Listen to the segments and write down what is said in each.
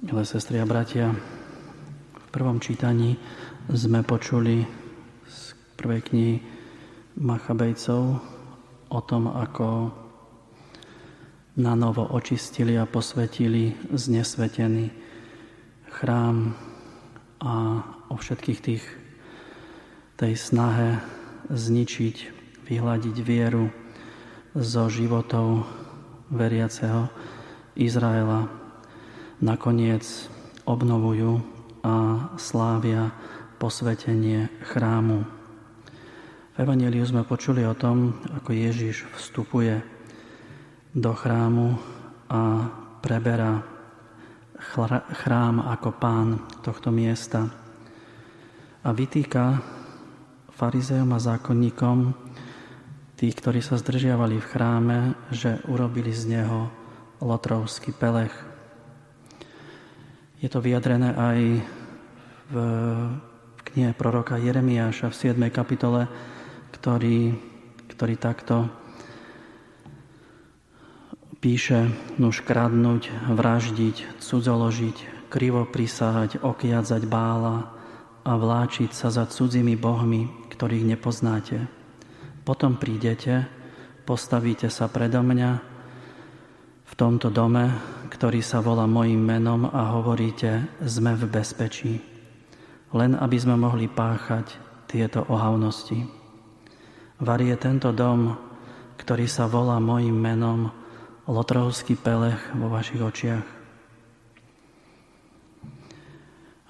Milé sestry a bratia, v prvom čítaní sme počuli z prvej knihy Machabejcov o tom, ako na novo očistili a posvetili znesvetený chrám a o všetkých tých tej snahe zničiť, vyhľadiť vieru zo životov veriaceho Izraela nakoniec obnovujú a slávia posvetenie chrámu. V Evangeliu sme počuli o tom, ako Ježiš vstupuje do chrámu a preberá chrám ako pán tohto miesta a vytýka farizeom a zákonníkom, tých, ktorí sa zdržiavali v chráme, že urobili z neho lotrovský pelech. Je to vyjadrené aj v knihe proroka Jeremiáša v 7. kapitole, ktorý, ktorý takto píše, nuž kradnúť, vraždiť, cudzoložiť, krivo prisahať, okiadzať bála a vláčiť sa za cudzími bohmi, ktorých nepoznáte. Potom prídete, postavíte sa predo mňa v tomto dome ktorý sa volá mojim menom a hovoríte, sme v bezpečí. Len aby sme mohli páchať tieto ohavnosti. Var je tento dom, ktorý sa volá mojim menom, lotrovský pelech vo vašich očiach.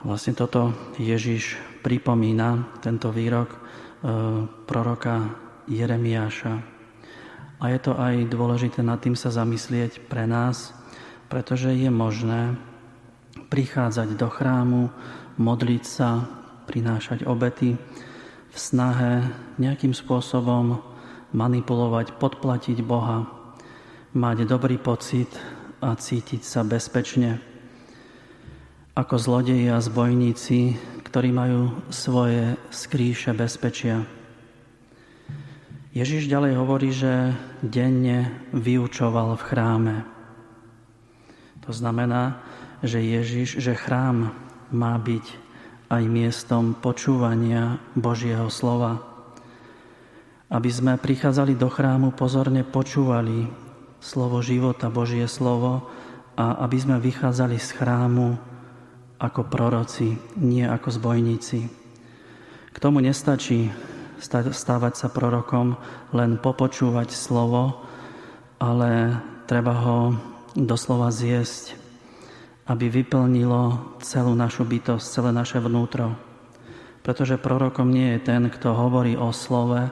Vlastne toto Ježiš pripomína, tento výrok e, proroka Jeremiáša. A je to aj dôležité nad tým sa zamyslieť pre nás, pretože je možné prichádzať do chrámu, modliť sa, prinášať obety v snahe nejakým spôsobom manipulovať, podplatiť Boha, mať dobrý pocit a cítiť sa bezpečne. Ako zlodeji a zbojníci, ktorí majú svoje skrýše bezpečia. Ježiš ďalej hovorí, že denne vyučoval v chráme. To znamená, že Ježiš, že chrám má byť aj miestom počúvania Božieho slova. Aby sme prichádzali do chrámu, pozorne počúvali slovo života, Božie slovo a aby sme vychádzali z chrámu ako proroci, nie ako zbojníci. K tomu nestačí stávať sa prorokom, len popočúvať slovo, ale treba ho doslova zjesť, aby vyplnilo celú našu bytosť, celé naše vnútro. Pretože prorokom nie je ten, kto hovorí o slove,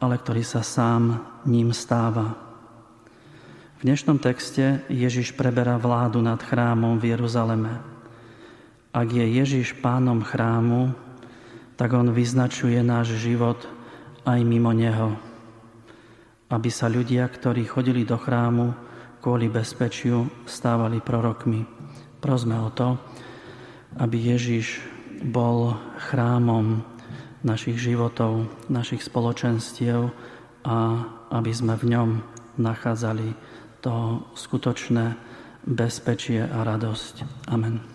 ale ktorý sa sám ním stáva. V dnešnom texte Ježiš preberá vládu nad chrámom v Jeruzaleme. Ak je Ježiš pánom chrámu, tak on vyznačuje náš život aj mimo neho. Aby sa ľudia, ktorí chodili do chrámu, kvôli bezpečiu stávali prorokmi. Prosme o to, aby Ježiš bol chrámom našich životov, našich spoločenstiev a aby sme v ňom nachádzali to skutočné bezpečie a radosť. Amen.